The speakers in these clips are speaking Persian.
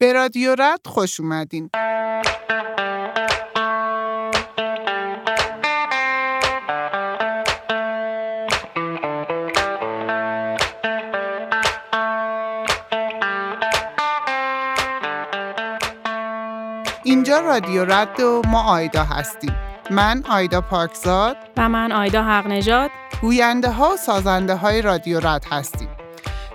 به رادیو رد خوش اومدین. اینجا رادیو رد و ما آیدا هستیم. من آیدا پاکزاد و من آیدا حق نجات گوینده ها و سازنده های رادیو رد هستیم.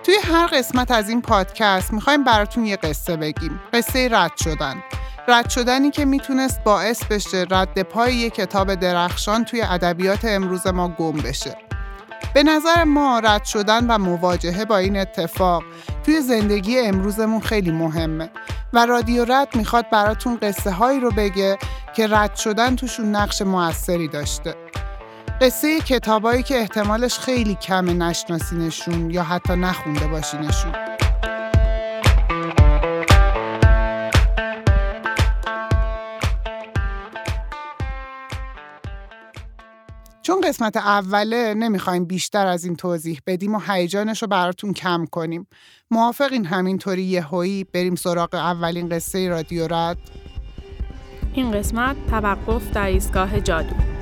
توی هر قسمت از این پادکست می‌خوایم براتون یه قصه بگیم. قصه رد شدن. رد شدنی که می‌تونست باعث بشه رد پای یه کتاب درخشان توی ادبیات امروز ما گم بشه. به نظر ما رد شدن و مواجهه با این اتفاق توی زندگی امروزمون خیلی مهمه و رادیو رد می‌خواد براتون قصه هایی رو بگه که رد شدن توشون نقش موثری داشته. قصه کتابایی که احتمالش خیلی کم نشناسینشون یا حتی نخونده باشینشون. چون قسمت اوله نمی‌خوایم بیشتر از این توضیح بدیم و هیجانش رو براتون کم کنیم. موافقین همینطوری یهویی بریم سراغ اولین قصه رادیو رد؟ این قسمت توقف در ایستگاه جادو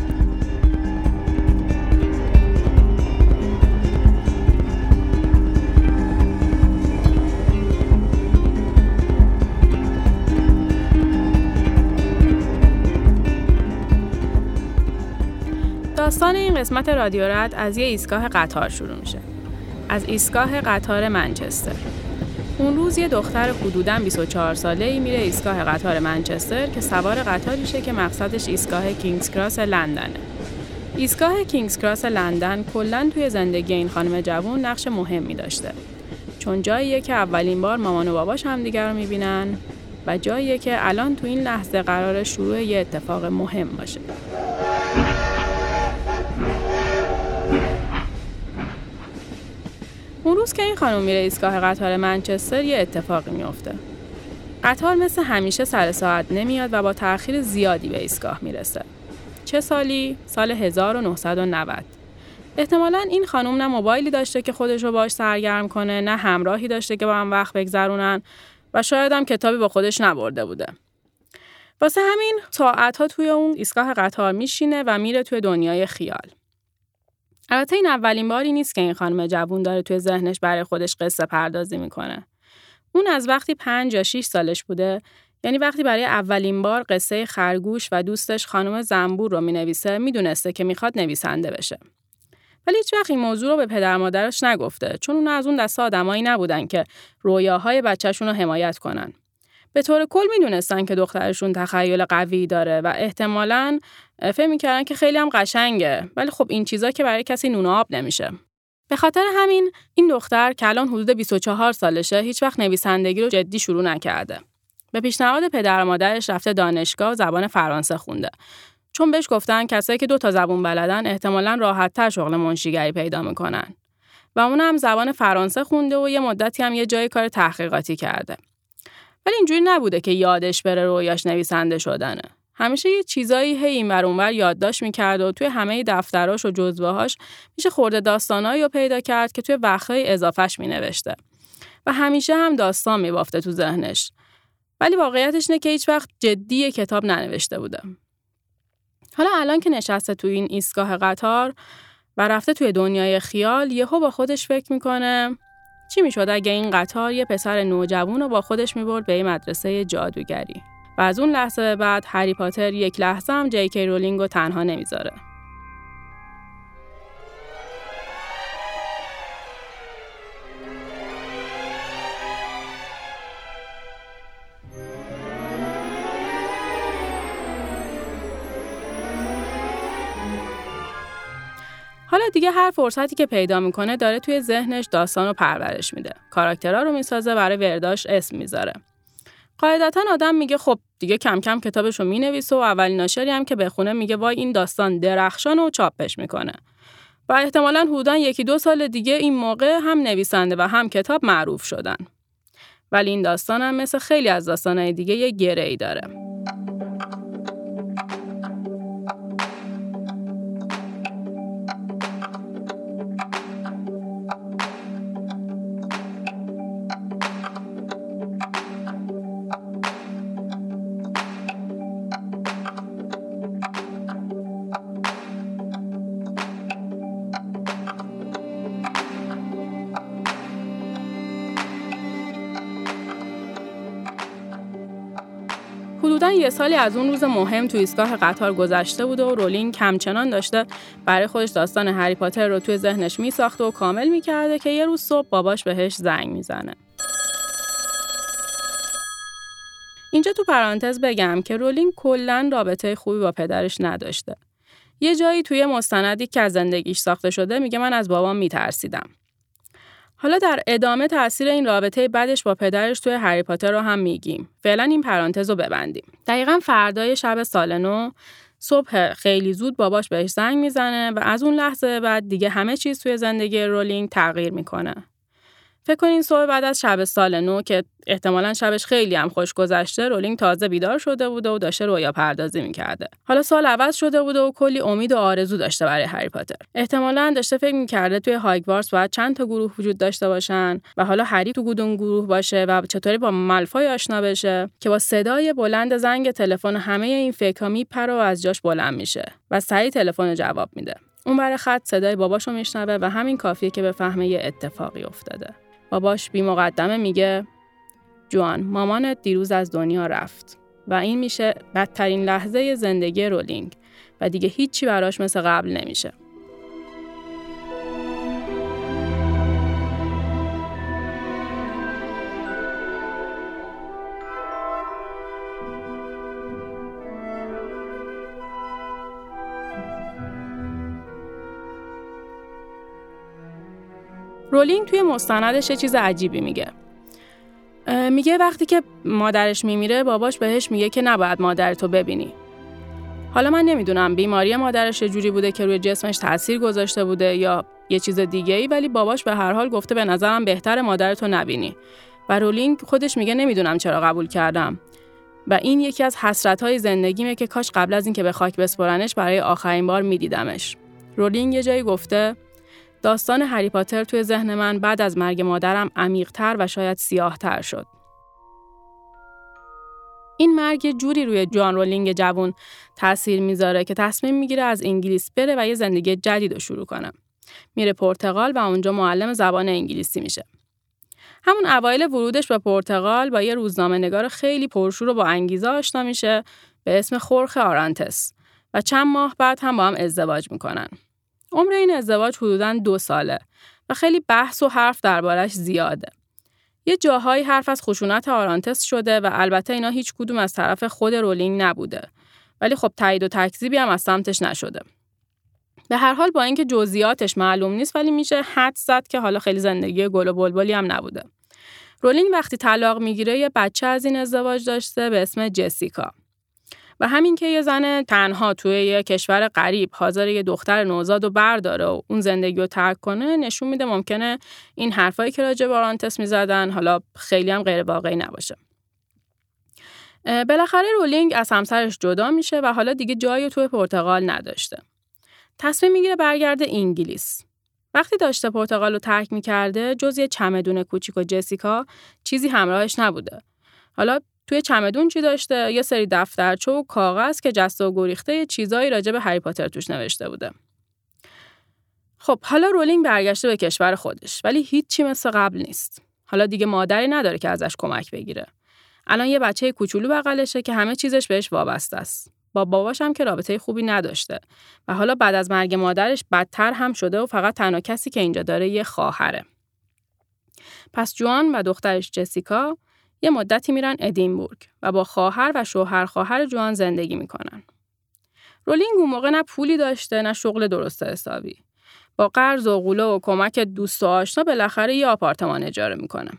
داستان این قسمت رادیو رد از یه ایستگاه قطار شروع میشه. از ایستگاه قطار منچستر. اون روز یه دختر حدوداً 24 ساله ای میره ایستگاه قطار منچستر که سوار قطاریشه که مقصدش ایستگاه کینگز کراس لندنه. ایستگاه کینگز کراس لندن کلا توی زندگی این خانم جوون نقش مهمی داشته. چون جاییه که اولین بار مامان و باباش همدیگر رو می‌بینن و جاییه که الان تو این لحظه قرار شروع یه اتفاق مهم باشه. اون روز که این خانم میره ایستگاه قطار منچستر یه اتفاقی میافته. قطار مثل همیشه سر ساعت نمیاد و با تأخیر زیادی به ایستگاه می‌رسه. چه سالی؟ سال 1990. احتمالا این خانم نه موبایلی داشته که خودش رو باش سرگرم کنه نه همراهی داشته که با هم وقت بگذرونن و شاید هم کتابی با خودش نبرده بوده. واسه همین ساعتها توی اون ایستگاه قطار میشینه و میره توی دنیای خیال. البته این اولین باری نیست که این خانم جوون داره توی ذهنش برای خودش قصه پردازی می‌کنه. اون از وقتی پنج یا 6 سالش بوده یعنی وقتی برای اولین بار قصه خرگوش و دوستش خانم زنبور رو می‌نویسه می‌دونسته که می‌خواد نویسنده بشه. ولی هیچ وقت این موضوع رو به پدر مادرش نگفته چون اون از اون دسته آدمایی نبودن که رویاهای بچهشون رو حمایت کنن. به طور کل می‌دونستن که دخترشون تخیل قوی داره و احتمالاً فکر می‌کردن که خیلی هم قشنگه. ولی خب این چیزا که برای کسی نون آب نمیشه. به خاطر همین این دختر که الان حدود 24 سالشه هیچ وقت نویسندگی رو جدی شروع نکرده. به پیشنهاد پدر و مادرش رفته دانشگاه و زبان فرانسه خونده. چون بهش گفتن کسایی که دو تا زبون بلدن احتمالا راحتتر شغل منشیگری پیدا می‌کنن. و اون هم زبان فرانسه خونده و یه مدتی هم یه جای کار تحقیقاتی کرده. ولی اینجوری نبوده که یادش بره رویاش نویسنده شدنه. همیشه یه چیزایی هی این اونور یادداشت می‌کرد و توی همه دفتراش و جزوهاش میشه خورده داستانایی رو پیدا کرد که توی وقتهای اضافهش مینوشته. و همیشه هم داستان میبافته تو ذهنش. ولی واقعیتش نه که هیچ وقت جدی کتاب ننوشته بوده. حالا الان که نشسته تو این ایستگاه قطار و رفته توی دنیای خیال یهو با خودش فکر می‌کنه چی می‌شد اگه این قطار یه پسر نوجوون رو با خودش می‌برد به این مدرسه جادوگری و از اون لحظه بعد هری پاتر یک لحظه هم جی کی رولینگ رو تنها نمی‌ذاره. حالا دیگه هر فرصتی که پیدا می‌کنه داره توی ذهنش داستان رو پرورش میده. کاراکترها رو می‌سازه برای ورداش اسم می‌ذاره. قاعدتا آدم میگه خب دیگه کم کم کتابش رو می‌نویسه و اولین ناشری هم که بخونه میگه وای این داستان درخشان و چاپش می‌کنه و احتمالا حدودا یکی دو سال دیگه این موقع هم نویسنده و هم کتاب معروف شدن ولی این داستان هم مثل خیلی از داستانهای دیگه یه گره ای داره یه سالی از اون روز مهم تو ایستگاه قطار گذشته بوده و رولینگ کمچنان داشته برای خودش داستان هری پاتر رو توی ذهنش میساخته و کامل می‌کرده که یه روز صبح باباش بهش زنگ می‌زنه. اینجا تو پرانتز بگم که رولینگ کلا رابطه خوبی با پدرش نداشته. یه جایی توی مستندی که از زندگیش ساخته شده میگه من از بابام میترسیدم. حالا در ادامه تاثیر این رابطه بعدش با پدرش توی هری پاتر رو هم میگیم. فعلا این پرانتز رو ببندیم. دقیقا فردای شب سال نو صبح خیلی زود باباش بهش زنگ می‌زنه و از اون لحظه بعد دیگه همه چیز توی زندگی رولینگ تغییر می‌کنه. فکر کنین صبح بعد از شب سال نو که احتمالا شبش خیلی هم خوش گذشته رولینگ تازه بیدار شده بوده و داشته رویا پردازی می‌کرده. حالا سال عوض شده بوده و کلی امید و آرزو داشته برای هری پاتر. احتمالا داشته فکر می‌کرده توی هاگوارتس باید چند تا گروه وجود داشته باشن و حالا هری تو کدوم گروه باشه و چطوری با ملفای آشنا بشه که با صدای بلند زنگ تلفن همه این فکرها میپره و از جاش بلند میشه و سعی تلفن جواب میده. اون برای خط صدای باباشو میشنوه و همین کافیه که به فهمه یه اتفاقی افتاده. باباش بی مقدمه میگه جوان مامانت دیروز از دنیا رفت و این میشه بدترین لحظه زندگی رولینگ و دیگه هیچی براش مثل قبل نمیشه. رولینگ توی مستندش یه چیز عجیبی میگه. میگه وقتی که مادرش میمیره باباش بهش میگه که نباید مادرتو ببینی. حالا من نمی‌دونم بیماری مادرش جوری بوده که روی جسمش تاثیر گذاشته بوده یا یه چیز دیگه ای ولی باباش به هر حال گفته به نظرم بهتر مادرتو نبینی. و رولینگ خودش میگه نمی‌دونم چرا قبول کردم. و این یکی از حسرت های زندگیمه که کاش قبل از اینکه به خاک بسپرنش برای آخرین بار میدیدمش. رولینگ یه جایی گفته داستان هری پاتر توی ذهن من بعد از مرگ مادرم عمیقتر و شاید سیاهتر شد. این مرگ جوری روی جان رولینگ جوون تاثیر می‌ذاره که تصمیم می‌گیره از انگلیس بره و یه زندگی جدید رو شروع کنه. میره پرتغال و اونجا معلم زبان انگلیسی میشه. همون اوایل ورودش به پرتغال با یه روزنامه نگار خیلی پرشور و با انگیزه آشنا میشه به اسم خورخ آرانتس و چند ماه بعد هم با هم ازدواج می‌کنن. عمر این ازدواج حدوداً دو ساله و خیلی بحث و حرف دربارش زیاده. یه جاهایی حرف از خشونت آرانتس شده و البته اینا هیچ کدوم از طرف خود رولینگ نبوده. ولی خب تایید و تکذیبی هم از سمتش نشده. به هر حال با اینکه جزئیاتش معلوم نیست ولی میشه حد زد که حالا خیلی زندگی گل و بلبلی هم نبوده. رولینگ وقتی طلاق می‌گیره یه بچه از این ازدواج داشته به اسم جسیکا. و همین که یه زن تنها توی یه کشور غریب حاضر یه دختر نوزاد و برداره و اون زندگی رو ترک کنه نشون میده ممکنه این حرفایی که راجع به آرانتس می‌زدن حالا خیلی هم غیر واقعی نباشه بالاخره رولینگ از همسرش جدا میشه و حالا دیگه جایی توی پرتغال نداشته. تصمیم می‌گیره برگرده انگلیس. وقتی داشته پرتغال رو ترک می‌کرده جز یه چمدون کوچیک و جسیکا چیزی همراهش نبوده. حالا توی چمدون چی داشته؟ یه سری دفترچه و کاغذ که جسته و گریخته چیزایی راجع به هری پاتر توش نوشته بوده. خب حالا رولینگ برگشته به کشور خودش ولی هیچی مثل قبل نیست. حالا دیگه مادری نداره که ازش کمک بگیره. الان یه بچه کوچولو بغلشه که همه چیزش بهش وابسته است. با باباش هم که رابطه خوبی نداشته و حالا بعد از مرگ مادرش بدتر هم شده و فقط تنها کسی که اینجا داره یه خواهره. پس جوان و دخترش جسیکا یه مدتی میرن ادینبورگ و با خواهر و شوهر خواهر جوان زندگی می‌کنن. رولینگ اون موقع نه پولی داشته نه شغل درست حسابی. با قرض و قوله و کمک دوست و آشنا بالاخره یه آپارتمان اجاره می‌کنه.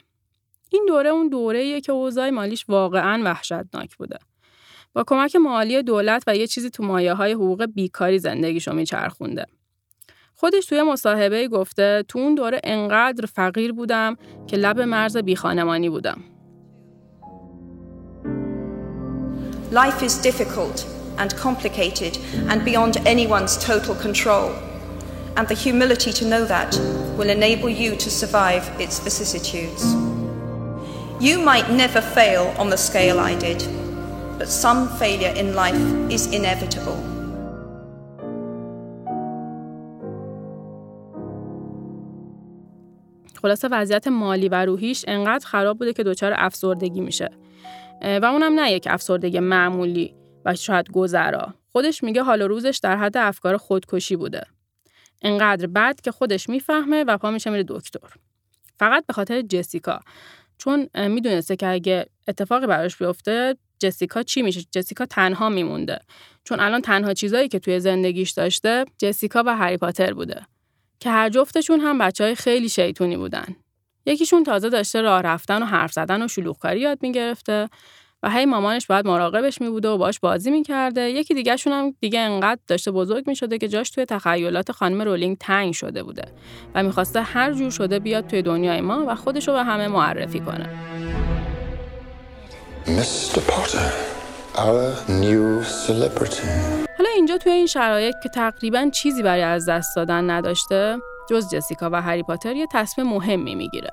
این دوره اون دوره که اوضاع مالیش واقعا وحشتناک بوده. با کمک مالی دولت و یه چیزی تو مایه های حقوق بیکاری زندگیشو میچرخونده. خودش توی مصاحبه گفته تو اون دوره انقدر فقیر بودم که لب مرز بیخانمانی بودم. Life is difficult and complicated and beyond anyone's total control. And the humility to know that will enable you to survive its vicissitudes. You might never fail on the scale I did, but some failure in life is inevitable. خلاصه وضعیت مالی و روحیش انقدر خراب بوده که دچار افسردگی میشه و اونم نه یک افسردگی معمولی و شاید گذرا. خودش میگه حال و روزش در حد افکار خودکشی بوده. انقدر بد که خودش می‌فهمه و پا میشه میره دکتر. فقط به خاطر جسیکا. چون می‌دونسته که اگه اتفاقی براش بیفته جسیکا چی میشه؟ جسیکا تنها میمونده. چون الان تنها چیزایی که توی زندگیش داشته جسیکا و هری پاتر بوده. که هر جفتشون هم بچه های خیلی شیطونی بودن. یکیشون تازه داشته راه رفتن و حرف زدن و شلوغکاری یاد می‌گرفته و هی مامانش باید مراقبش می بوده و باش بازی می‌کرده یکی دیگهشون هم دیگه انقدر داشته بزرگ می شده که جاش توی تخیلات خانم رولینگ تنگ شده بوده و می‌خواسته هر جور شده بیاد توی دنیای ما و خودشو به همه معرفی کنه Mr. Potter, our new celebrity. حالا اینجا توی این شرایط که تقریبا چیزی برای از دست دادن نداشته جز جسیکا و هری پاتر یه تصمیم مهمی می‌گیره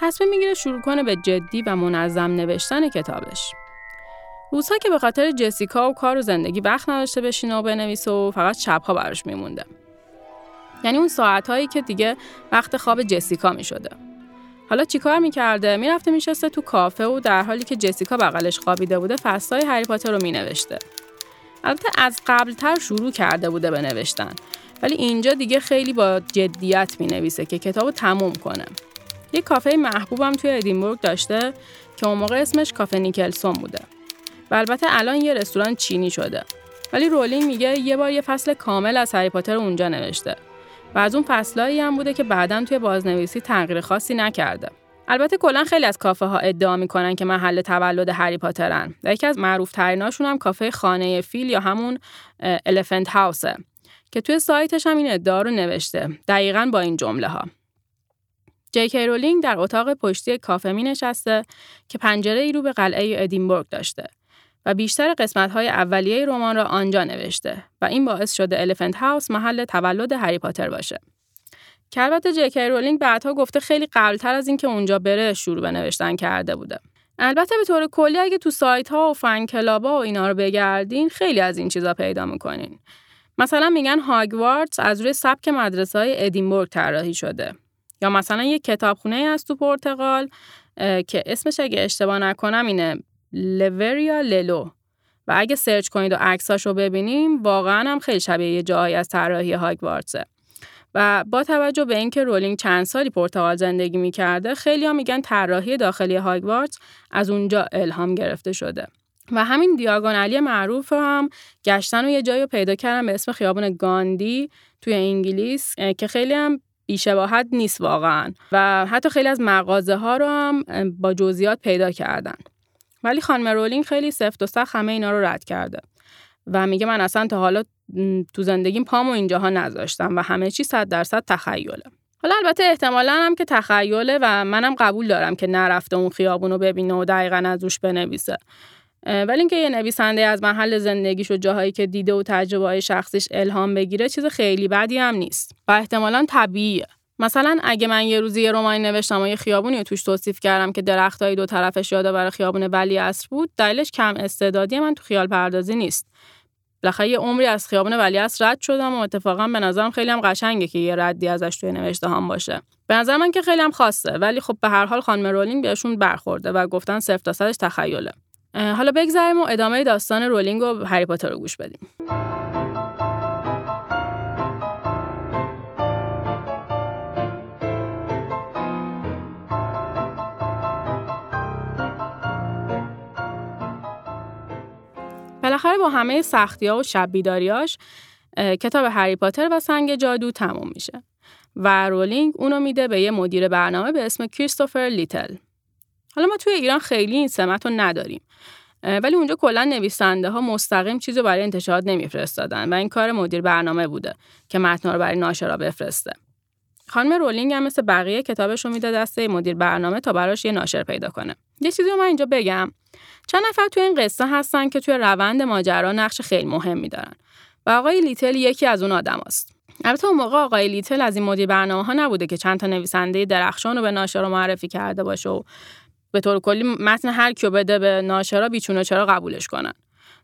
تصمیم می‌گیره شروع کنه به جدی و منظم نوشتن کتابش. روزها که به خاطر جسیکا و کار و زندگی وقت نداشته بشینه و بنویسه و فقط شبها براش میمونده. یعنی اون ساعتهایی که دیگه وقت خواب جسیکا می‌شده. حالا چیکار می‌کرده؟ می‌رفته میشسته تو کافه و در حالی که جسیکا بغلش خوابیده بوده فصلهای هری پاتر رو مینوشته. البته از قبلتر شروع کرده بوده به نوشتن ولی اینجا دیگه خیلی با جدیت می‌نویسه که کتاب تموم کنه. یه کافه محبوبم توی ادینبورگ داشته که اون موقع اسمش کافه نیکلسون بوده. و البته الان یه رستوران چینی شده. ولی رولینگ میگه یه بار یه فصل کامل از هری پاتر اونجا نوشته. و از اون فصلایی هم بوده که بعدا توی بازنویسی تغییر خاصی نکرده. البته کلا خیلی از کافه ها ادعا می‌کنن که محل تولد هری پاترن و یکی از معروفاشم کافه خانه فیل یا همون Elephant House ه که توی سایتش هم این ادعا رو نوشته دقیقا با این جمله ها جی رولینگ در اتاق پشتی کافه می نشسته که پنجره ای رو به قلعه ادینبورگ داشته و بیشتر قسمت های اولیه رمان را آنجا نوشته و این باعث شده Elephant House محل تولد هری پاتر باشه. که البته جی رولینگ بعدها گفته خیلی قبلتر از اینکه اونجا بره شروع به نوشتن کرده بوده. البته به طور کلی اگه تو سایت ها و fan club ها و اینا رو بگردین خیلی از این چیزا پیدا می‌کنین. مثلا میگن هاگوارتس از روی سبک مدرسه های ادینبورگ طراحی شده. یا مثلا یه کتابخونه هست تو پرتغال که اسمش اگه اشتباه نکنم اینه لوریا للو. و اگه سرچ کنید و عکساش رو ببینیم واقعا هم خیلی شبیه یه جایی از طراحی هاگوارتسه. و با توجه به اینکه رولینگ چند سالی پرتغال زندگی می‌کرده خیلی ها میگن طراحی داخلی هاگوارتس از اونجا الهام گرفته شده. و همین دیاگونالی معروف هم گشتن و یه جایی رو پیدا کردم به اسم خیابون گاندی توی انگلیس که خیلی هم بیشباهت نیست واقعا. و حتی خیلی از مغازه ها رو هم با جزئیات پیدا کردن. ولی خانم رولینگ خیلی سفت و سخت همه اینا رو رد کرده. و میگه من اصلا تا حالا تو زندگیم پامو اینجاها نذاشتم و همه چی صد درصد تخیله. حالا البته احتمالا هم که تخیله و منم قبول دارم که نرفته اون خیابون رو ببینه و دقیقا از روش بنویسه. ولی اینکه یه نویسنده از محل زندگیش و جاهایی که دیده و تجربه های شخصیش الهام بگیره چیز خیلی بدی هم نیست. و احتمالا طبیعیه. مثلا اگه من یه روزی یه رمانی نوشتم و یه خیابونی رو توش توصیف کردم که درختای دو طرفش برای خیابون ولی اصر بود دلیلش کم استعدادی من تو خیال پردازی نیست. بالاخره یه عمری از خیابون ولی اصر رد شدم و اتفاقا به نظرم خیلی هم قشنگه که یه ردی ازش توی نوشته هم باشه. به نظر من که خیلی هم خاصه ولی خب به هر حال خانم رولینگ بهشون برخورده و گفتن صفر تا تخیله. حالا بگذاریم و ادامه داستان رولینگ و هری پاتر رو گوش بدیم. بالاخره با همه سختی ها و شب بیداریاش کتاب هری پاتر و سنگ جادو تموم میشه و رولینگ اونو میده به یه مدیر برنامه به اسم کریستوفر لیتل حالا ما توی ایران خیلی این سمت رو نداریم. ولی اونجا کلا نویسنده ها مستقیم چیزی برای انتشارات نمیفرستادن و این کار مدیر برنامه بوده که متن رو برای ناشرا بفرسته. خانم رولینگ هم مثل بقیه کتابش رو میده دست مدیر برنامه تا براش یه ناشر پیدا کنه. یه چیزی رو من اینجا بگم. چند نفر توی این قصه هستن که توی روند ماجرا نقش خیلی مهمی دارن و آقای لیتل یکی از اون آدماست. البته اون موقع آقای لیتل از این مدیر برنامه ها نبوده که چند تا نویسنده درخشان رو به ناشر معرفی کرده باشه و به طور کلی متن هر کیو بده به ناشرا بی‌چون و چرا قبولش کنن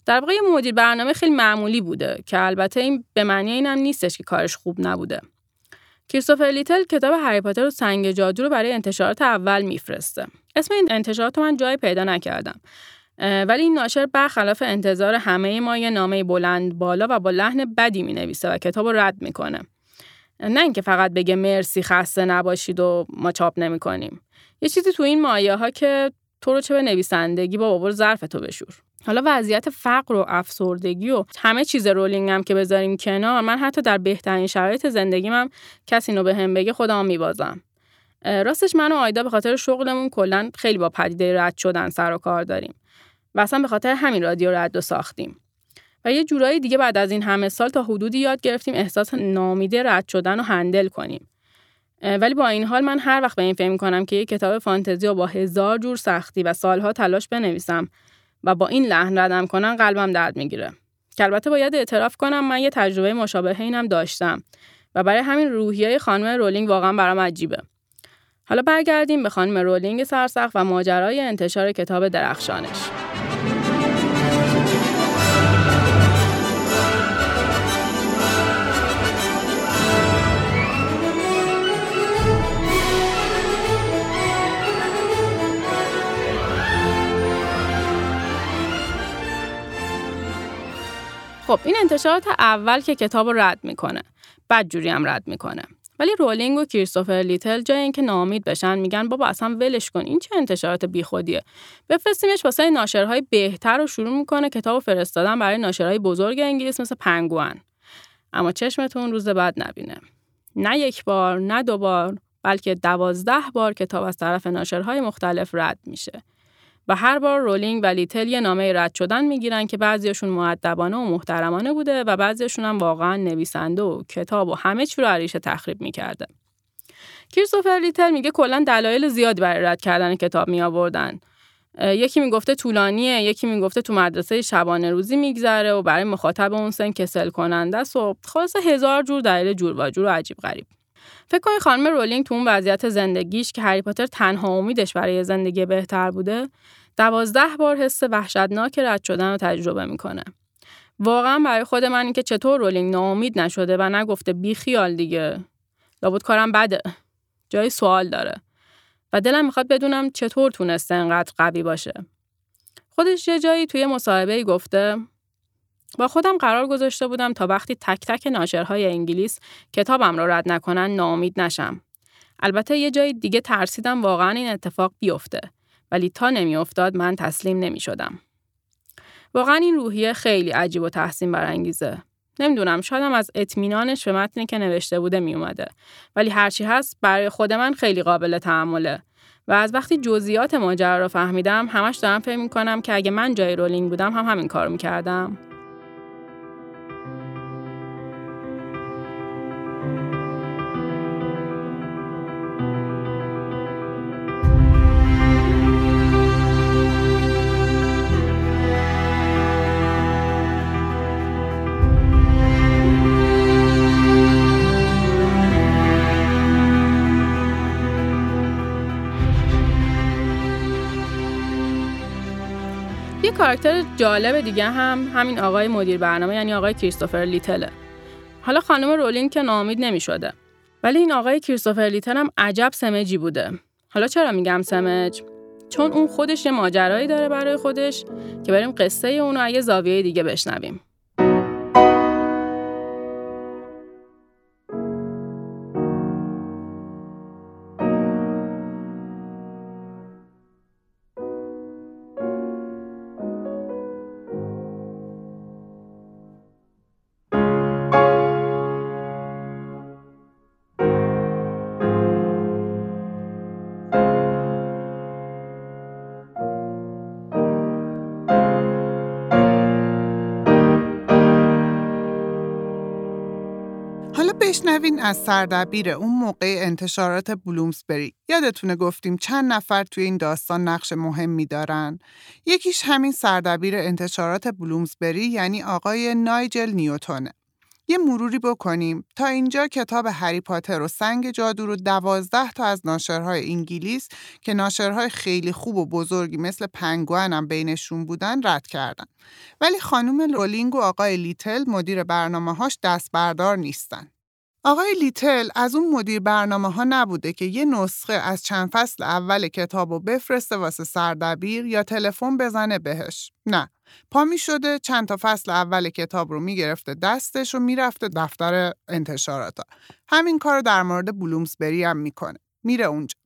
در واقع مدیر برنامه خیلی معمولی بوده که البته این به معنی اینم نیستش که کارش خوب نبوده کریستوفر لیتل کتاب هری پاتر و سنگ جادو رو برای انتشارات اول میفرسته اسم این انتشارات من جای پیدا نکردم ولی این ناشر برخلاف انتظار همه ما یه نامه بلند بالا و با لحن بدی می نویسه و کتاب رو رد می‌کنه. نه اینکه فقط بگه مرسی خسته نباشید و ما چاپ نمی کنیم. یه چیزی تو این مایه ها که تو رو چه به نویسندگی با بابر ظرف تو بشور. حالا وضعیت فقر و افسردگی و همه چیز رولینگ هم که بذاریم کنار من حتی در بهترین شرایط زندگیم هم کسی اینو به هم بگه خودم میبازم. راستش من و آیدا به خاطر شغلمون کلا خیلی با پدیده رد شدن سر و کار داریم. و اصلا به خاطر همین رادیو رد و ساختیم. و یه جورایی دیگه بعد از این همه سال تا حدودی یاد گرفتیم احساس نامیده رد شدن رو هندل کنیم. ولی با این حال من هر وقت به این فکر می‌کنم که یه کتاب فانتزی رو با هزار جور سختی و سالها تلاش بنویسم و با این لحن ردم کنم قلبم درد می‌گیره. که البته باید اعتراف کنم من یه تجربه مشابه اینم داشتم و برای همین روحیه خانم رولینگ واقعا برام عجیبه. حالا برگردیم به خانم رولینگ سرسخت و ماجرای انتشار کتاب درخشانش. خب این انتشارات اول که کتاب رد می‌کنه. بعد جوری هم رد می‌کنه. ولی رولینگ و کریستوفر لیتل جای اینکه نامید بشن میگن بابا اصلا ولش کن این چه انتشارات بیخودیه؟ بفرستیمش واسه ناشرهای بهتر رو شروع می‌کنه کتاب فرستادن برای ناشرهای بزرگ انگلیس مثل پنگوان اما چشمتون روز بعد نبینه. نه یک بار نه دو بار بلکه دوازده بار کتاب از طرف ناشرهای مختلف رد میشه. و هر بار رولینگ و لیتل یه نامه رد شدن می‌گیرن که بعضیشون مؤدبانه و محترمانه بوده و بعضیشون هم واقعا نویسنده و کتاب و همه چی رو از ریشه تخریب می‌کرده. کریستوفر لیتل میگه کلا دلایل زیادی برای رد کردن کتاب می آوردن. یکی می‌گفته طولانیه، یکی می‌گفته تو مدرسه شبانه روزی میگذره و برای مخاطب اون سن کسل کننده است و خلاص هزار جور دلیل جورواجور و عجیب غریب. فکر کنید خانم رولینگ تو اون وضعیت زندگیش که هری پاتر تنها امیدش برای زندگی بهتر بوده دوازده بار حس وحشتناک رد شدن رو تجربه می‌کنه. واقعا برای خود من اینکه چطور رولینگ ناامید نشده و نگفته بی خیال دیگه لابد کارم بده. جای سوال داره. و دلم می‌خواد بدونم چطور تونسته انقدر قوی باشه. خودش یه جایی توی مصاحبه گفته با خودم قرار گذاشته بودم تا وقتی تک تک ناشرهای انگلیس کتابم را رد نکنن ناامید نشم. البته یه جای دیگه ترسیدم واقعا این اتفاق بیفته. ولی تا نمیافتاد من تسلیم نمی شدم. واقعا این روحیه خیلی عجیب و تحسین برانگیزه. نمی‌دونم شایدم از اطمینانش به متنی که نوشته بوده می اومده. ولی هرچی هست برای خود من خیلی قابل تحمله و از وقتی جزئیات ماجرا رو فهمیدم همش دارم فکر می‌کنم که اگه من جای رولینگ بودم هم همین کار می‌کردم کاراکتر جالب دیگه هم همین آقای مدیر برنامه یعنی آقای کریستوفر لیتله. حالا خانم رولین که نامید نمی شده. ولی این آقای کریستوفر لیتل هم عجب سمجی بوده. حالا چرا میگم سمج؟ چون اون خودش یه ماجرایی داره برای خودش که بریم قصه اونو اگه زاویه دیگه بشنویم. بشنوین از سردبیر اون موقع انتشارات بلومسبری. یادتونه گفتیم چند نفر توی این داستان نقش مهمی دارن. یکیش همین سردبیر انتشارات بلومسبری یعنی آقای نایجل نیوتونه. یه مروری بکنیم. تا اینجا کتاب هری پاتر و سنگ جادو رو دوازده تا از ناشرهای انگلیس که ناشرهای خیلی خوب و بزرگی مثل پنگوان هم بینشون بودن رد کردن. ولی خانم رولینگ و آقای لیتل مدیر برنامه‌اش دست بردار نیستن. آقای لیتل از اون مدیر برنامه ها نبوده که یه نسخه از چند فصل اول کتاب رو بفرسته واسه سردبیر یا تلفن بزنه بهش. نه. پا می شده چند تا فصل اول کتاب رو می‌گرفته دستش و می‌رفته دفتر انتشارات همین کار در مورد بلومسبری هم می‌کنه. میره اونجا.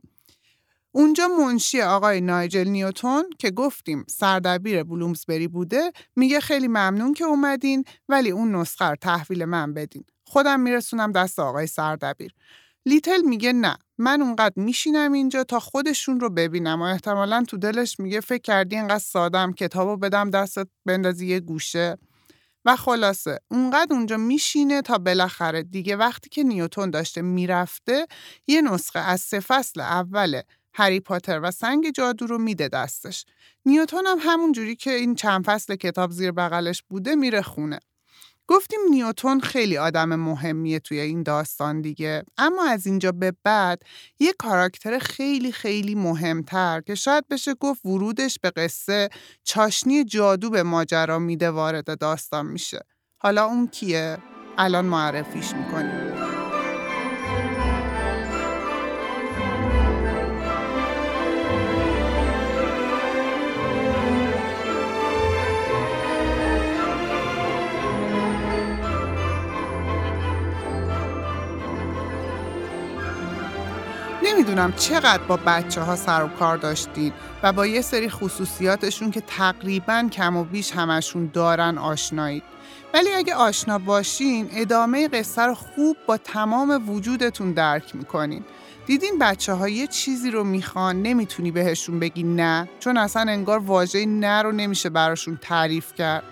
اونجا منشی آقای نایجل نیوتون که گفتیم سردبیر بلومسبری بوده میگه خیلی ممنون که اومدین ولی اون نسخه رو تحویل من بدین. خودم میرسونم دست آقای سردبیر. لیتل میگه نه من اونقدر میشینم اینجا تا خودشون رو ببینم و احتمالا تو دلش میگه فکر کردی اینقدر سادم کتابو بدم دستت بندازی یه گوشه. و خلاصه اونقدر اونجا میشینه تا بالاخره. دیگه وقتی که نیوتون داشته می‌رفته یه نسخه از سه فصل اول هری پاتر و سنگ جادو رو میده دستش. نیوتون هم همون جوری که این چند فصل کتاب زیر بغلش بوده میره خونه. گفتیم نیوتون خیلی آدم مهمیه توی این داستان دیگه. اما از اینجا به بعد یه کاراکتر خیلی خیلی مهمتر که شاید بشه گفت ورودش به قصه چاشنی جادو به ماجرا میده وارد داستان میشه. حالا اون کیه؟ الان معرفیش می‌کنیم. نمی‌دونم چقدر با بچه ها سر و کار داشتید و با یه سری خصوصیاتشون که تقریبا کم و بیش همشون دارن آشنایید. ولی اگه آشنا باشین ادامه قصه رو خوب با تمام وجودتون درک می‌کنین. دیدین بچه ها یه چیزی رو می‌خوان نمی‌تونی بهشون بگی نه چون اصلا انگار واژه نه رو نمیشه براشون تعریف کرد.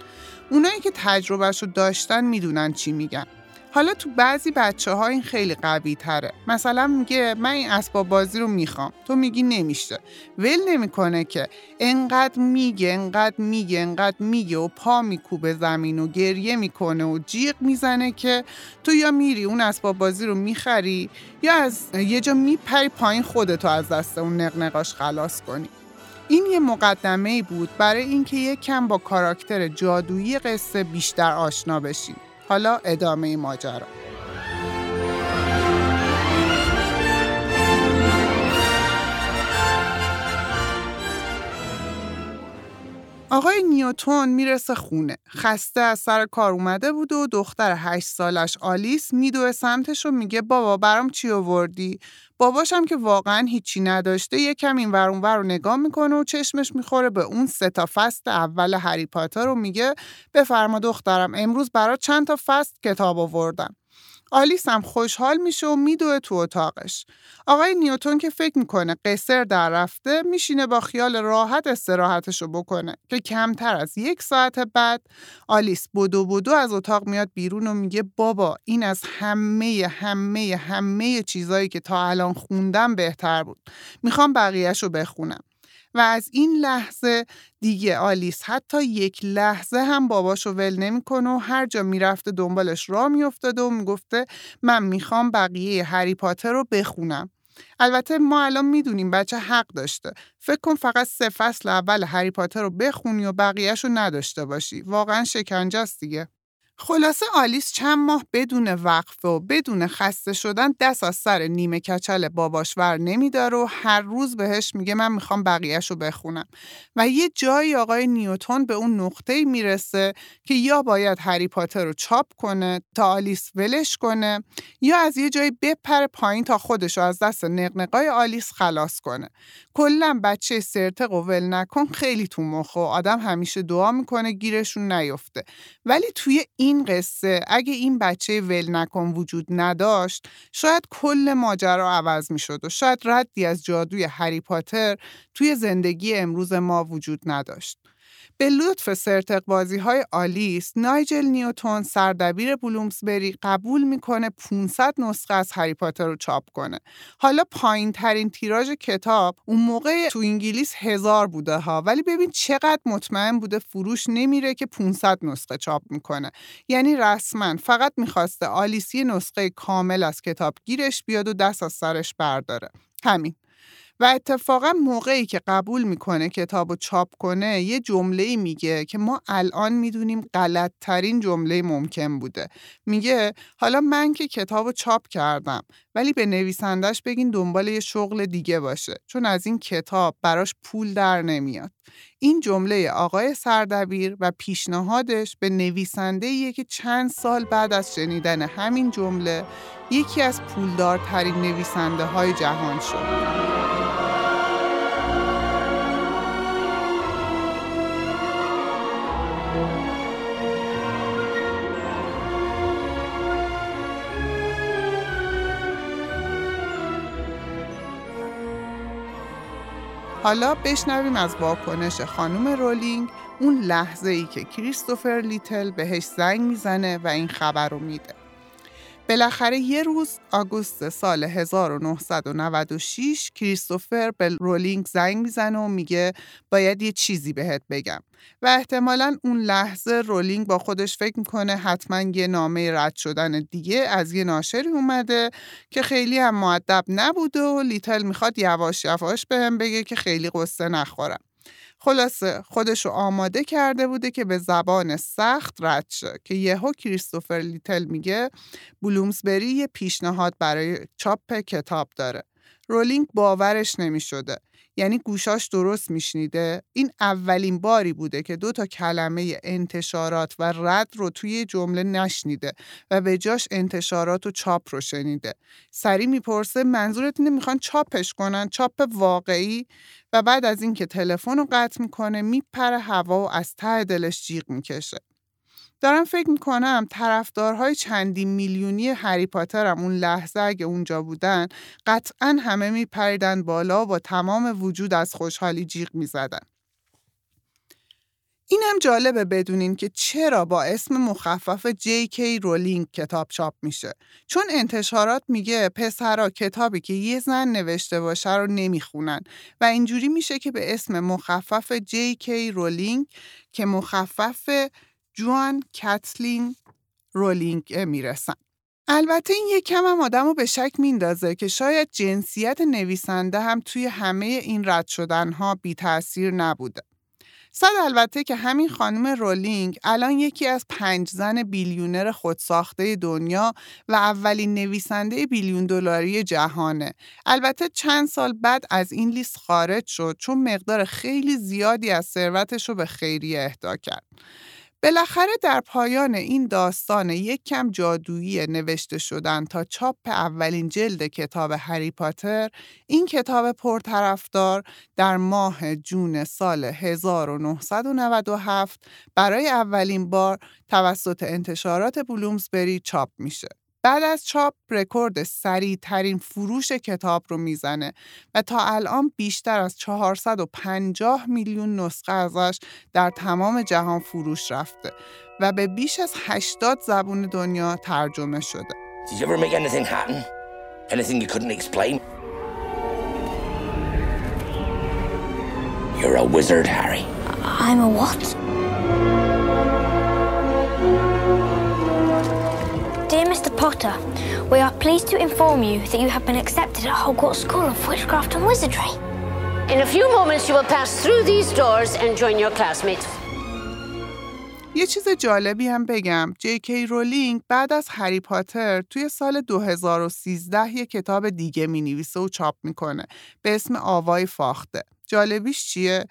اونایی که تجربهش رو داشتن می‌دونن چی میگن. حالا تو بعضی بچه ها این خیلی قوی تره مثلا میگه من این اسباب بازی رو می‌خوام. تو میگی نمیشه. ول نمی‌کنه که انقدر میگه انقدر میگه انقدر میگه و پا میکوبه زمین و گریه می‌کنه و جیغ می‌زنه که تو یا میری اون اسباب بازی رو می‌خری یا از یه جا میپری پایین خودتو از دست اون نقنقاش خلاص کنی. این یه مقدمه بود برای اینکه یک کم با کاراکتر جادویی قصه بیشتر آشنا بشیم. حالا ادامه ماجرا. آقای نیوتون می‌رسه خونه. خسته از سر کار اومده بود و دختر هشت سالش آلیس میدوه سمتش و میگه بابا برام چی آوردی؟ باباشم که واقعا هیچی نداشته یکم این ور رو نگاه می‌کنه و چشمش می‌خوره به اون سه تا فصل اول هری پاتر رو میگه بفرما دخترم امروز برات چند تا فصل کتاب آوردم. آلیس هم خوشحال میشه و میدوه تو اتاقش. آقای نیوتون که فکر می‌کنه قصر در رفته میشینه با خیال راحت استراحتشو بکنه که کمتر از یک ساعت بعد آلیس بدو بدو از اتاق میاد بیرون و میگه بابا این از همه همه همه چیزایی که تا الان خوندم بهتر بود. می‌خوام بقیهش بخونم. و از این لحظه دیگه آلیس حتی یک لحظه هم باباشو ول نمی‌کنه و هر جا می‌رفته دنبالش را میافتاده و می‌گفته من می‌خوام بقیه هری پاتر رو بخونم. البته ما الان می‌دونیم بچه حق داشته. فکر کن فقط سه فصل اول هری پاتر رو بخونی و بقیهش رو نداشته باشی. واقعا شکنجه است دیگه. خلاصه آلیس چند ماه بدون وقفه و بدون خسته شدن دست از سر نیمه کچل باباش ور نمیداره و هر روز بهش میگه من می‌خوام بقیهش رو بخونم. و یه جایی آقای نیوتون به اون نقطه می‌رسه که یا باید هری پاتر رو چاپ کنه تا آلیس ولش کنه یا از یه جایی بپره پایین تا خودش رو از دست نقنقای آلیس خلاص کنه. کلا بچه سرتق و ول نکن خیلی تو مخه آدم همیشه دعا می‌کنه گیرشون نیفته. ولی توی این قصه اگه این بچه ول نکن وجود نداشت شاید کل ماجرا عوض می شد و شاید ردی از جادوی هری پاتر توی زندگی امروز ما وجود نداشت. به لطف سرتق بازی های آلیس نایجل نیوتون سردبیر بلومسبری قبول می‌کنه 500 نسخه از هری پاتر رو چاپ کنه. حالا پایین ترین تیراژ کتاب اون موقع تو انگلیس هزار بوده ها. ولی ببین چقدر مطمئن بوده فروش نمیره که 500 نسخه چاپ می‌کنه. یعنی رسما فقط می‌خواسته آلیسی نسخه کامل از کتاب گیرش بیاد و دست از سرش برداره. همین. و اتفاقا موقعی که قبول می‌کنه کتاب چاپ کنه یه جمله میگه که ما الان می‌دونیم غلط ترین جمله ممکن بوده میگه حالا من که کتاب چاپ کردم ولی به نویسندش بگین دنبال یه شغل دیگه باشه چون از این کتاب براش پول در نمیاد این جمله آقای سردبیر و پیشنهادش به نویسنده که چند سال بعد از شنیدن همین جمله یکی از پولدارترین نویسنده های جهان شد. حالا بشنویم از واکنش خانم رولینگ اون لحظه ای که کریستوفر لیتل بهش زنگ می‌زنه و این خبر رو میده. بالاخره یه روز آگوست سال 1996 کریستوفر به رولینگ زنگ می‌زنه و میگه باید یه چیزی بهت بگم و احتمالا اون لحظه رولینگ با خودش فکر می‌کنه حتما یه نامه رد شدن دیگه از یه ناشری اومده که خیلی هم مؤدب نبوده و لیتل می‌خواد یواش یواش بهم بگه که خیلی غصه نخورم. خلاصه خودش رو آماده کرده بوده که به زبان سخت رد شه که یهو کریستوفر لیتل میگه بلومسبری یه پیشنهاد برای چاپ کتاب داره رولینگ باورش نمی شده. یعنی گوشاش درست میشنیده؟ این اولین باری بوده که دو تا کلمه انتشارات و رد رو توی جمله نشنیده و به جاش انتشارات و چاپ رو شنیده. سری می‌پرسه منظورت اینه می‌خوان چاپش کنن؟ چاپ واقعی؟ و بعد از اینکه تلفن رو قطع می‌کنه میپره هوا و از ته دلش جیغ می‌کشه. دارم فکر می‌کنم طرفدارهای چندین میلیونی هری پاترم اون لحظه اگه اونجا بودن قطعا همه میپریدن بالا و با تمام وجود از خوشحالی جیغ می‌زدن. این هم جالبه بدونین که چرا با اسم مخفف جی کی رولینگ کتاب چاپ میشه چون انتشارات میگه پسرا کتابی که یه زن نوشته باشه رو نمی‌خونن و اینجوری میشه که به اسم مخفف جی کی رولینگ که مخفف جوان کتلین رولینگ می‌رسن. البته این یک کم هم آدم رو به شک میندازه که شاید جنسیت نویسنده هم توی همه این رد شدن ها بی تاثیر نبوده. صد البته که همین خانم رولینگ الان یکی از پنج زن بیلیونر خودساخته دنیا و اولین نویسنده بیلیون دلاری جهانه. البته چند سال بعد از این لیست خارج شد چون مقدار خیلی زیادی از ثروتش رو به خیریه اهدا کرد. بالاخره در پایان این داستان یک کم جادویی نوشته شدن تا چاپ اولین جلد کتاب هری پاتر این کتاب پرطرفدار در ماه جون سال 1997 برای اولین بار توسط انتشارات بلومزبری چاپ میشه. بعد از چاپ رکورد سریع ترین فروش کتاب رو می‌زنه و تا الان بیشتر از 450 میلیون نسخه ازش در تمام جهان فروش رفته و به بیش از 80 زبون دنیا ترجمه شده. Did you ever make anything happen? Anything you couldn't explain? You're a wizard, Harry. I'm a what? Potter, we are pleased to inform you that you have been accepted at Hogwarts School of Witchcraft and Wizardry. In a few moments you will pass through these doors and join your classmates. یه چیز جالبی هم بگم جی کی رولینگ بعد از هری پاتر توی سال 2013 یه کتاب دیگه می نویسه و چاپ می‌کنه به اسم آوای فاخته جالبیش چیه؟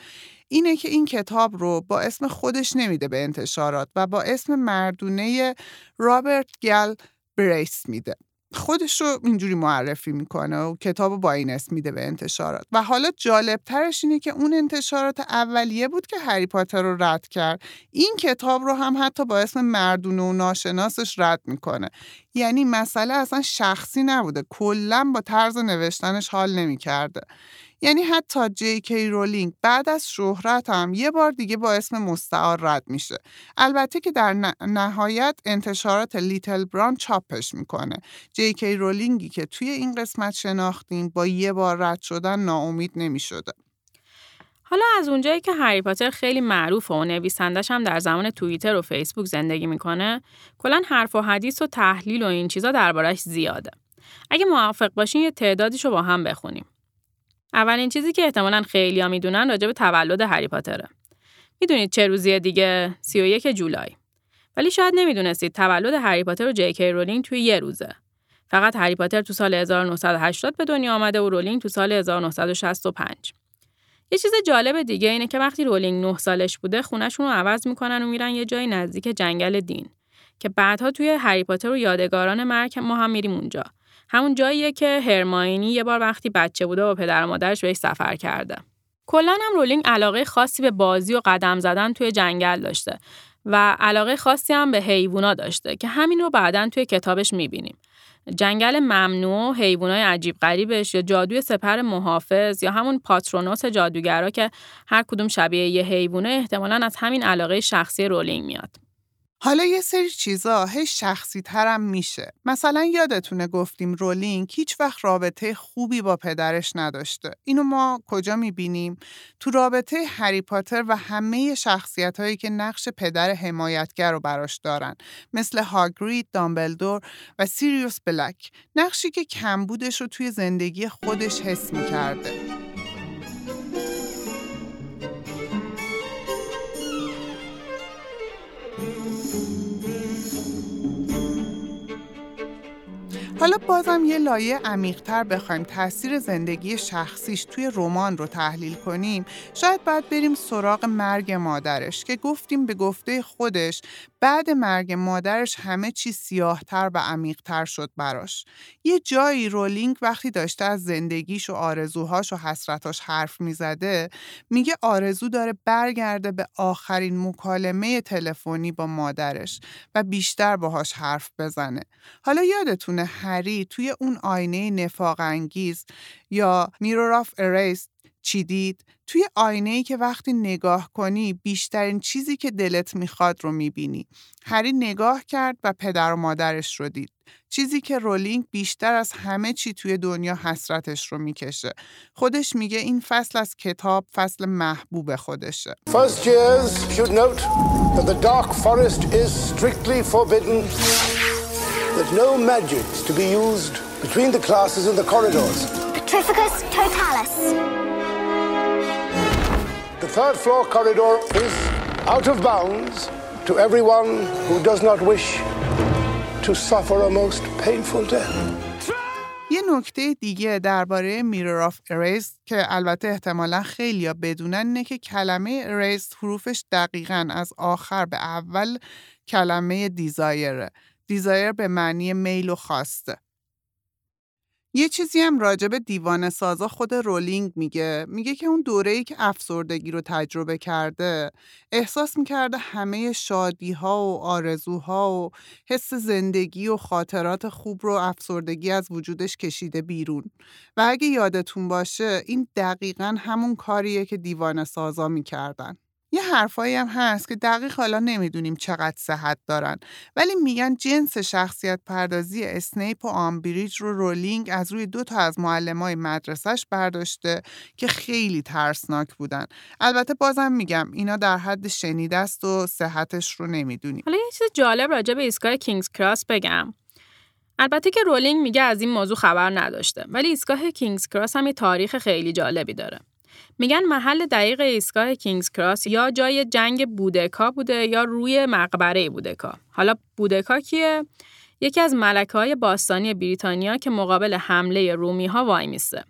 اینه که این کتاب رو با اسم خودش نمیده به انتشارات و با اسم مردونه رابرت گل بریس میده. خودش رو اینجوری معرفی می‌کنه و کتاب با این اسم میده به انتشارات. و حالا جالب ترش اینه که اون انتشارات اولیه بود که هری پاتر رو رد کرد. این کتاب رو هم حتی با اسم مردونه و ناشناسش رد می‌کنه. یعنی مسئله اصلا شخصی نبوده. کلا با طرز نوشتنش حال نمی‌کرده. یعنی حتی جی کی رولینگ بعد از شهرت هم یه بار دیگه با اسم مستعار رد میشه. البته که در نهایت انتشارات لیتل بران چاپش می‌کنه. جی کی رولینگی که توی این قسمت شناختیم با یه بار رد شدن ناامید نمی‌شده. حالا از اونجایی که هری پاتر خیلی معروفه و نویسندش هم در زمان توییتر و فیسبوک زندگی می‌کنه کلا حرف و حدیث و تحلیل و این چیزا دربارش زیاده. اگه موافق باشین یه تعدادیشو با هم بخونیم. اولین چیزی که احتمالا خیلیا می‌دونن راجع به تولد هری پاتره. می‌دونید چه روزیه دیگه 31 جولای. ولی شاید نمی‌دونستید تولد هری پاتر و جی رولینگ توی یه روزه. فقط هری پاتر تو سال 1980 به دنیا آمده و رولینگ تو سال 1965. یه چیز جالب دیگه اینه که وقتی رولینگ 9 سالش بوده خونهشون رو عوض می‌کنن و میرن یه جای نزدیک جنگل دین که بعدها توی هری پاتر و یادگاران مرگ ما هم میریم اونجا. همون جاییه که هرماینی یه بار وقتی بچه بوده و پدر و مادرش بهش سفر کرده. کلا هم رولینگ علاقه خاصی به بازی و قدم زدن توی جنگل داشته و علاقه خاصی هم به حیوونا داشته که همین رو بعدا توی کتابش می‌بینیم. جنگل ممنوع، حیوانای عجیب غریبش یا جادوی سپر محافظ یا همون پاترونوس جادوگرا که هر کدوم شبیه یه حیوانه احتمالا از همین علاقه شخصی رولینگ میاد. حالا یه سری چیزا هی شخصی ترم میشه. مثلا یادتونه گفتیم رولینگ هیچ وقت رابطه خوبی با پدرش نداشته. اینو ما کجا می‌بینیم؟ تو رابطه هری پاتر و همه شخصیت هایی که نقش پدر حمایتگر رو براش دارن. مثل هاگرید، دامبلدور و سیریوس بلک. نقشی که کمبودش رو توی زندگی خودش حس می‌کرده. حالا بازم یه لایه عمیقتر بخوایم تاثیر زندگی شخصیش توی رمان رو تحلیل کنیم شاید باید بریم سراغ مرگ مادرش که گفتیم به گفته خودش بعد مرگ مادرش همه چی سیاهتر و عمیقتر شد براش. یه جایی رولینگ وقتی داشته از زندگیش و آرزوهاش و حسرتاش حرف می‌زده میگه آرزو داره برگرده به آخرین مکالمه تلفنی با مادرش و بیشتر باهاش حرف بزنه. حالا یادتونه هری توی اون آینه نفاق انگیز یا Mirror of Erised چی دید؟ توی آینه ای که وقتی نگاه کنی بیشترین چیزی که دلت می‌خواد رو می‌بینی. هری نگاه کرد و پدر و مادرش رو دید. چیزی که رولینگ بیشتر از همه چی توی دنیا حسرتش رو می‌کشه. خودش میگه این فصل از کتاب فصل محبوب خودشه. First years should note that the dark forest is strictly forbidden. That no magics to be used between the classes in the corridors. Petrificus totalis. The third floor corridor is out of bounds to everyone who does not wish to suffer a most painful death. یه نکته دیگه درباره میرور آف اریز که البته احتمالا خیلی یا بدونن اینه که کلمه اریز حروفش دقیقا از آخر به اول کلمه دیزایره. دیزایر به معنی میل و خواسته. یه چیزی هم راجع به دیوانه سازا خود رولینگ میگه. میگه که اون دوره ای که افسردگی رو تجربه کرده احساس می‌کرده همه شادی ها و آرزوها و حس زندگی و خاطرات خوب رو افسردگی از وجودش کشیده بیرون. و اگه یادتون باشه این دقیقا همون کاریه که دیوانه سازا می‌کردن. یه حرفایی هم هست که دقیق حالا نمی‌دونیم چقدر صحت دارن ولی میگن جنس شخصیت پردازی اسنیپ و آمبریج رو رولینگ از روی دو تا از معلمای مدرسهش برداشته که خیلی ترسناک بودن. البته بازم میگم اینا در حد شنیده است و صحتش رو نمی‌دونیم. حالا یه چیز جالب راجع به ایستگاه کینگز کراس بگم. البته که رولینگ میگه از این موضوع خبر نداشته ولی ایستگاه کینگز کراس هم یه تاریخ خیلی جالبی داره. میگن محل دقیق ایستگاه کینگز کراس یا جای جنگ بودکا بوده یا روی مقبره بودکا. حالا بودکا کیه؟ یکی از ملکه های باستانی بریتانیا که مقابل حمله رومی ها وای میسته.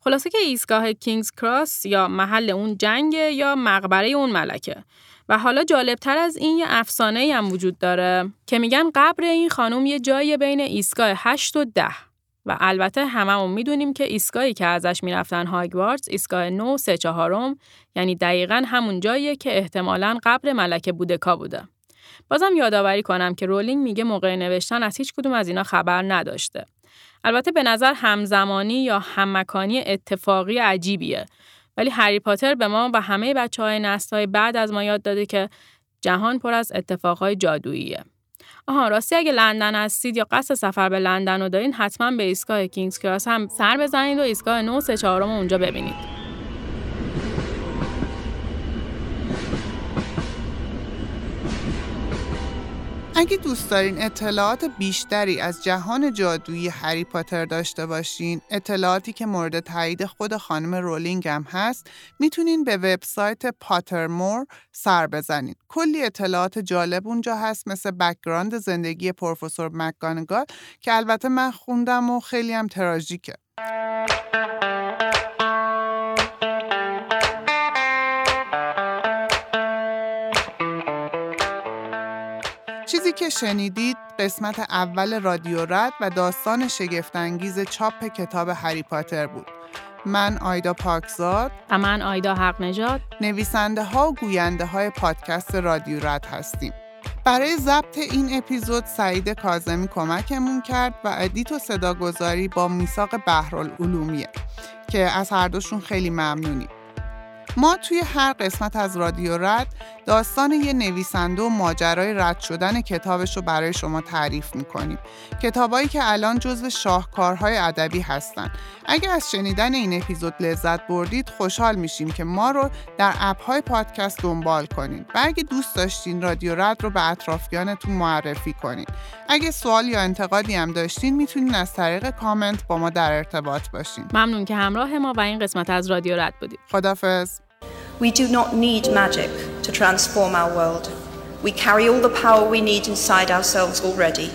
خلاصه که ایستگاه کینگز کراس یا محل اون جنگ یا مقبره اون ملکه. و حالا جالبتر از این یه افسانه هم وجود داره که میگن قبر این خانم یه جای بین ایستگاه 8 و 10 و البته هممون می‌دونیم که ایستگاهی که ازش می‌رفتن هاگوارتس ایستگاه 9 سه چهارم یعنی دقیقا همون جاییه که احتمالاً قبر ملکه بودکا بوده. بازم یادآوری کنم که رولینگ میگه موقع نوشتن از هیچ کدوم از اینا خبر نداشته. البته به نظر همزمانی یا هممکانی اتفاقی عجیبیه. ولی هری پاتر به ما و همه بچه های نسل های بعد از ما یاد داده که جهان پر از اتفاقهای جادوییه. آها راستی اگه لندن هستید یا قصد سفر به لندن رو دارین حتما به ایستگاه کینگز کراس هم سر بزنید و ایستگاه 9 سه چهارم اونجا ببینید. اگه دوست دارین اطلاعات بیشتری از جهان جادویی هری پاتر داشته باشین، اطلاعاتی که مورد تایید خود خانم رولینگ هم هست، می‌تونین به وبسایت پاترمور سر بزنین. کلی اطلاعات جالب اونجا هست مثل background زندگی پروفسور مک‌گونگال که البته من خوندم و خیلی هم تراژیکه. چیزی که شنیدید قسمت اول رادیو رد و داستان شگفتانگیز چاپ کتاب هری پاتر بود. من آیدا پاکزاد و من آیدا حق نجات نویسنده ها و گوینده های پادکست رادیو رد هستیم. برای ضبط این اپیزود سعید کازمی کمکمون کرد و ادیت و صداگذاری با میثاق بهرالعلومیه که از هر دوشون خیلی ممنونیم. ما توی هر قسمت از رادیو رد داستان یه نویسنده و ماجرای رد شدن کتابش رو برای شما تعریف می‌کنیم. کتابایی که الان جزو شاهکارهای ادبی هستن. اگه از شنیدن این اپیزود لذت بردید خوشحال میشیم که ما رو در اپهای پادکست دنبال کنید و اگه دوست داشتین رادیو رد رو به اطرافیانتون معرفی کنید. اگه سوال یا انتقادی هم داشتین می‌تونین از طریق کامنت با ما در ارتباط باشین. ممنون که همراه ما و این قسمت از رادیو رد بودید. خدافظ. We do not need magic to transform our world. We carry all the power we need inside ourselves already.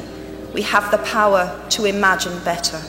We have the power to imagine better.